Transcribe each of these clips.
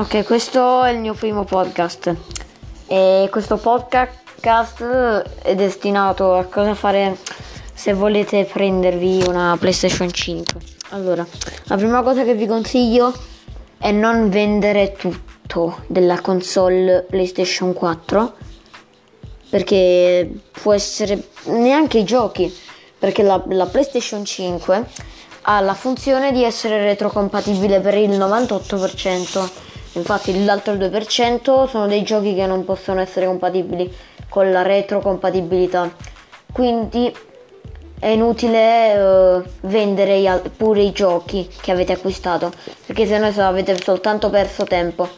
Ok, questo è il mio primo podcast e questo podcast è destinato a cosa fare se volete prendervi una PlayStation 5. Allora, la prima cosa che vi consiglio è non vendere tutto della console PlayStation 4 perché può essere neanche i giochi perché la, la PlayStation 5 ha la funzione di essere retrocompatibile per il 98%. Infatti l'altro 2% sono dei giochi che non possono essere compatibili con la retrocompatibilità. Quindi è inutile uh, vendere i, pure i giochi che avete acquistato, perché se no avete soltanto perso tempo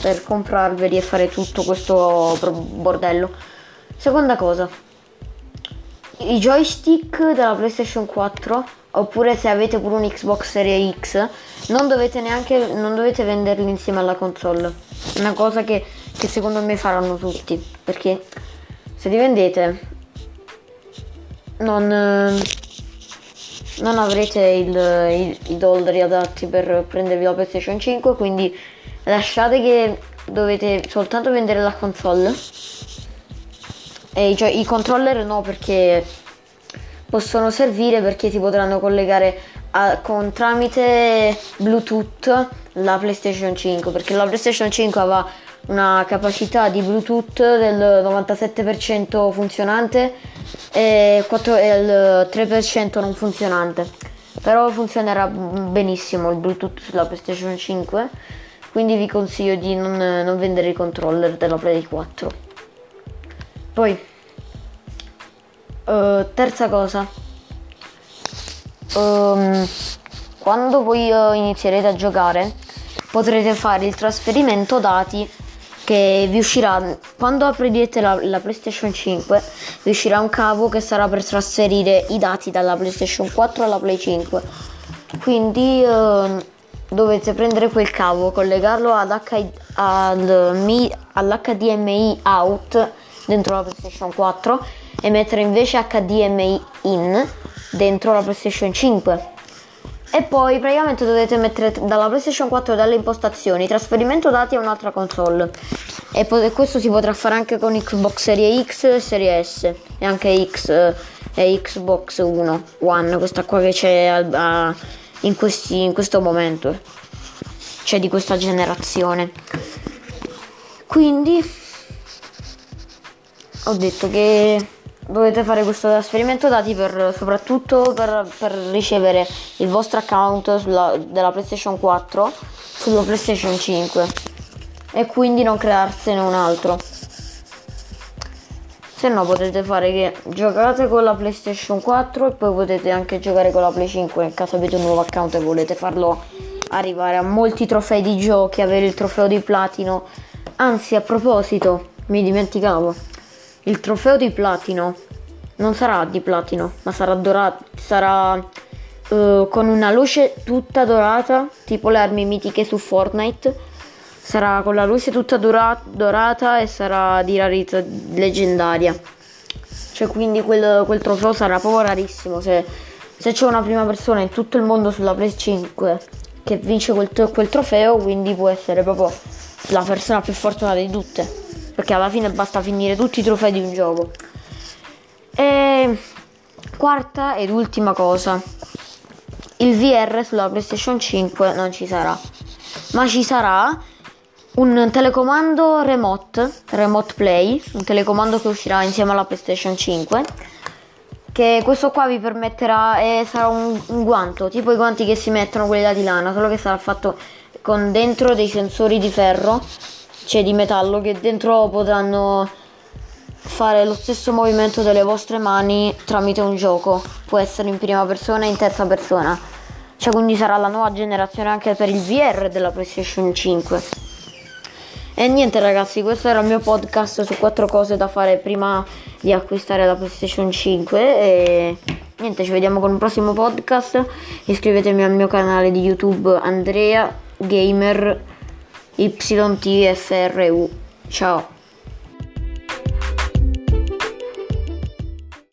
per comprarveli e fare tutto questo bordello. Seconda cosa, i joystick della PlayStation 4 oppure se avete pure un Xbox Series X non dovete neanche non dovete venderli insieme alla console. Una cosa che, che secondo me faranno tutti perché se li vendete non, non avrete il, il, i dollari adatti per prendervi la PlayStation 5 quindi lasciate che dovete soltanto vendere la console. E cioè, i controller no perché possono servire perché si potranno collegare a, con tramite Bluetooth la PlayStation 5 perché la PlayStation 5 aveva una capacità di Bluetooth del 97% funzionante e, 4, e il 3% non funzionante. Però funzionerà benissimo il Bluetooth sulla PlayStation 5 quindi vi consiglio di non, non vendere i controller della Play 4 poi Uh, terza cosa, um, quando voi uh, inizierete a giocare potrete fare il trasferimento dati che vi uscirà quando aprirete la, la, PlayStation 5 vi uscirà un cavo che sarà per trasferire i dati dalla PlayStation 4 alla Play 5 quindi uh, dovete prendere quel cavo collegarlo ad H, al, all'HDMI out dentro la PlayStation 4 e mettere invece HDMI in dentro la PlayStation 5 e poi praticamente dovete mettere dalla PlayStation 4 dalle impostazioni trasferimento dati a un'altra console. E poi, questo si potrà fare anche con Xbox Serie X e Serie S e anche X e Xbox 1 One questa qua che c'è a, a, in, questi, in questo momento. Cioè di questa generazione. Quindi ho detto che dovete fare questo trasferimento dati per, soprattutto per, per, ricevere il vostro account sulla, della PlayStation 4 sulla PlayStation 5 e quindi non crearsene un altro. Se no potete fare che giocate con la PlayStation 4 e poi potete anche giocare con la Play 5 nel caso avete un nuovo account e volete farlo arrivare a molti trofei di giochi, avere il trofeo di platino. Anzi, a proposito, mi dimenticavo il trofeo di platino non sarà di platino, ma sarà dorato, sarà uh, con una luce tutta dorata, tipo le armi mitiche su Fortnite. Sarà con la luce tutta dora- dorata e sarà di rarità leggendaria. Cioè, quindi quel, quel trofeo sarà proprio rarissimo. Se, se, c'è una prima persona in tutto il mondo sulla PS 5 che vince quel, quel trofeo, quindi può essere proprio la persona più fortunata di tutte perché alla fine basta finire tutti i trofei di un gioco. E quarta ed ultima cosa, il VR sulla PlayStation 5 non ci sarà, ma ci sarà un telecomando remote, remote play, un telecomando che uscirà insieme alla PlayStation 5 che questo qua vi permetterà e sarà un, un, guanto tipo i guanti che si mettono quelli da di lana solo che sarà fatto con dentro dei sensori di ferro cioè di metallo che dentro potranno fare lo stesso movimento delle vostre mani tramite un gioco. Può essere in prima persona e in terza persona. Cioè quindi sarà la nuova generazione anche per il VR della PlayStation 5 e niente ragazzi questo era il mio podcast su quattro cose da fare prima di acquistare la PlayStation 5 e niente ci vediamo con un prossimo podcast. Iscrivetevi al mio canale di YouTube Andrea Gamer YTFRU. Ciao.